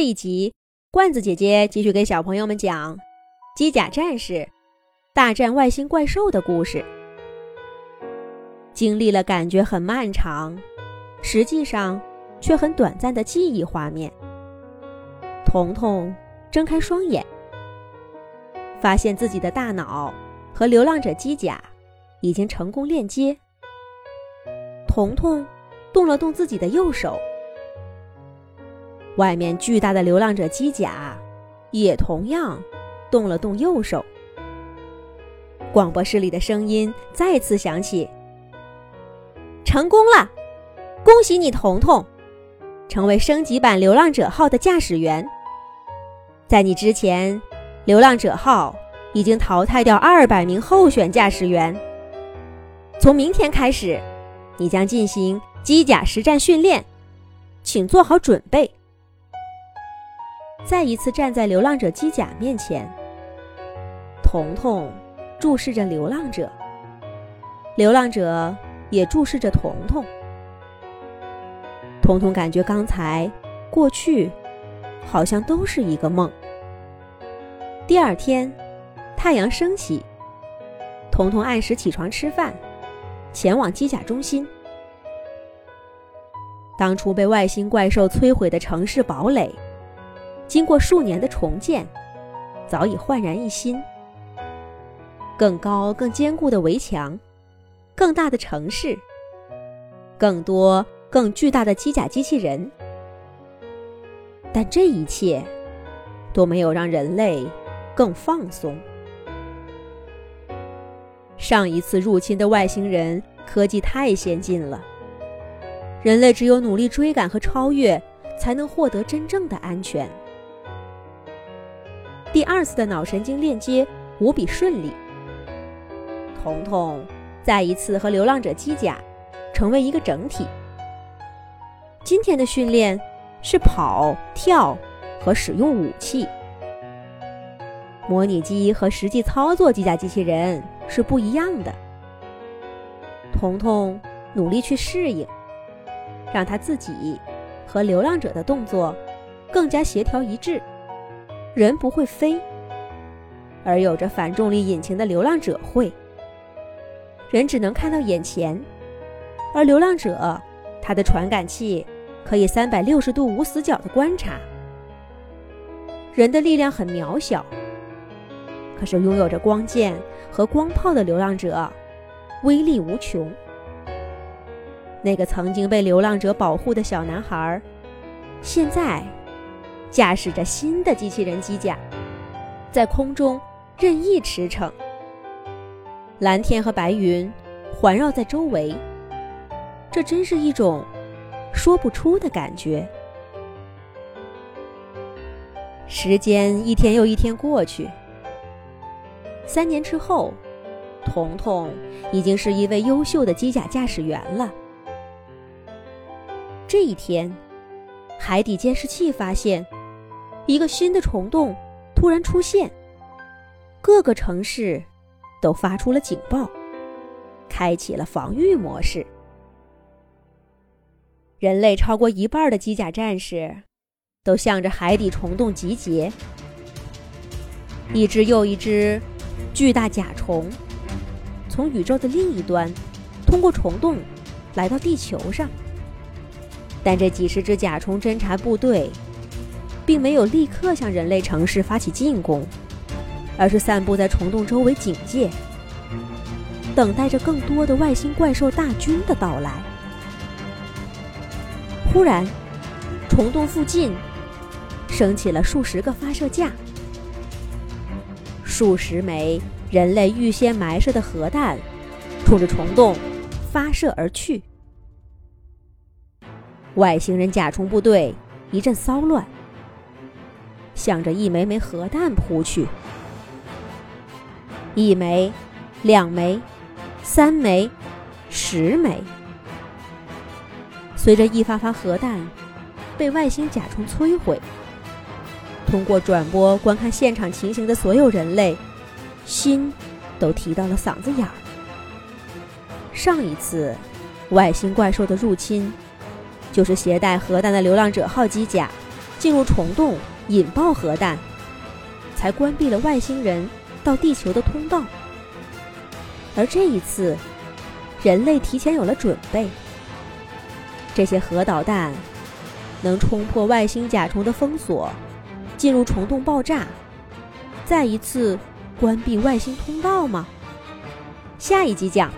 这一集，罐子姐姐继续给小朋友们讲机甲战士大战外星怪兽的故事。经历了感觉很漫长，实际上却很短暂的记忆画面，彤彤睁开双眼，发现自己的大脑和流浪者机甲已经成功链接。彤彤动了动自己的右手。外面巨大的流浪者机甲也同样动了动右手。广播室里的声音再次响起：“成功了，恭喜你，彤彤，成为升级版流浪者号的驾驶员。在你之前，流浪者号已经淘汰掉二百名候选驾驶员。从明天开始，你将进行机甲实战训练，请做好准备。”再一次站在流浪者机甲面前，彤彤注视着流浪者，流浪者也注视着彤彤。彤彤感觉刚才、过去好像都是一个梦。第二天，太阳升起，彤彤按时起床吃饭，前往机甲中心。当初被外星怪兽摧毁的城市堡垒。经过数年的重建，早已焕然一新。更高、更坚固的围墙，更大的城市，更多、更巨大的机甲机器人。但这一切都没有让人类更放松。上一次入侵的外星人科技太先进了，人类只有努力追赶和超越，才能获得真正的安全。第二次的脑神经链接无比顺利，彤彤再一次和流浪者机甲成为一个整体。今天的训练是跑、跳和使用武器。模拟机和实际操作机甲机器人是不一样的。彤彤努力去适应，让他自己和流浪者的动作更加协调一致。人不会飞，而有着反重力引擎的流浪者会。人只能看到眼前，而流浪者，他的传感器可以三百六十度无死角的观察。人的力量很渺小，可是拥有着光剑和光炮的流浪者，威力无穷。那个曾经被流浪者保护的小男孩，现在。驾驶着新的机器人机甲，在空中任意驰骋。蓝天和白云环绕在周围，这真是一种说不出的感觉。时间一天又一天过去，三年之后，彤彤已经是一位优秀的机甲驾驶员了。这一天，海底监视器发现。一个新的虫洞突然出现，各个城市都发出了警报，开启了防御模式。人类超过一半的机甲战士都向着海底虫洞集结，一只又一只巨大甲虫从宇宙的另一端通过虫洞来到地球上，但这几十只甲虫侦察部队。并没有立刻向人类城市发起进攻，而是散布在虫洞周围警戒，等待着更多的外星怪兽大军的到来。忽然，虫洞附近升起了数十个发射架，数十枚人类预先埋设的核弹冲着虫洞发射而去。外星人甲虫部队一阵骚乱。向着一枚枚核弹扑去，一枚、两枚、三枚、十枚。随着一发发核弹被外星甲虫摧毁，通过转播观看现场情形的所有人类，心都提到了嗓子眼儿。上一次外星怪兽的入侵，就是携带核弹的流浪者号机甲。进入虫洞引爆核弹，才关闭了外星人到地球的通道。而这一次，人类提前有了准备，这些核导弹能冲破外星甲虫的封锁，进入虫洞爆炸，再一次关闭外星通道吗？下一集讲。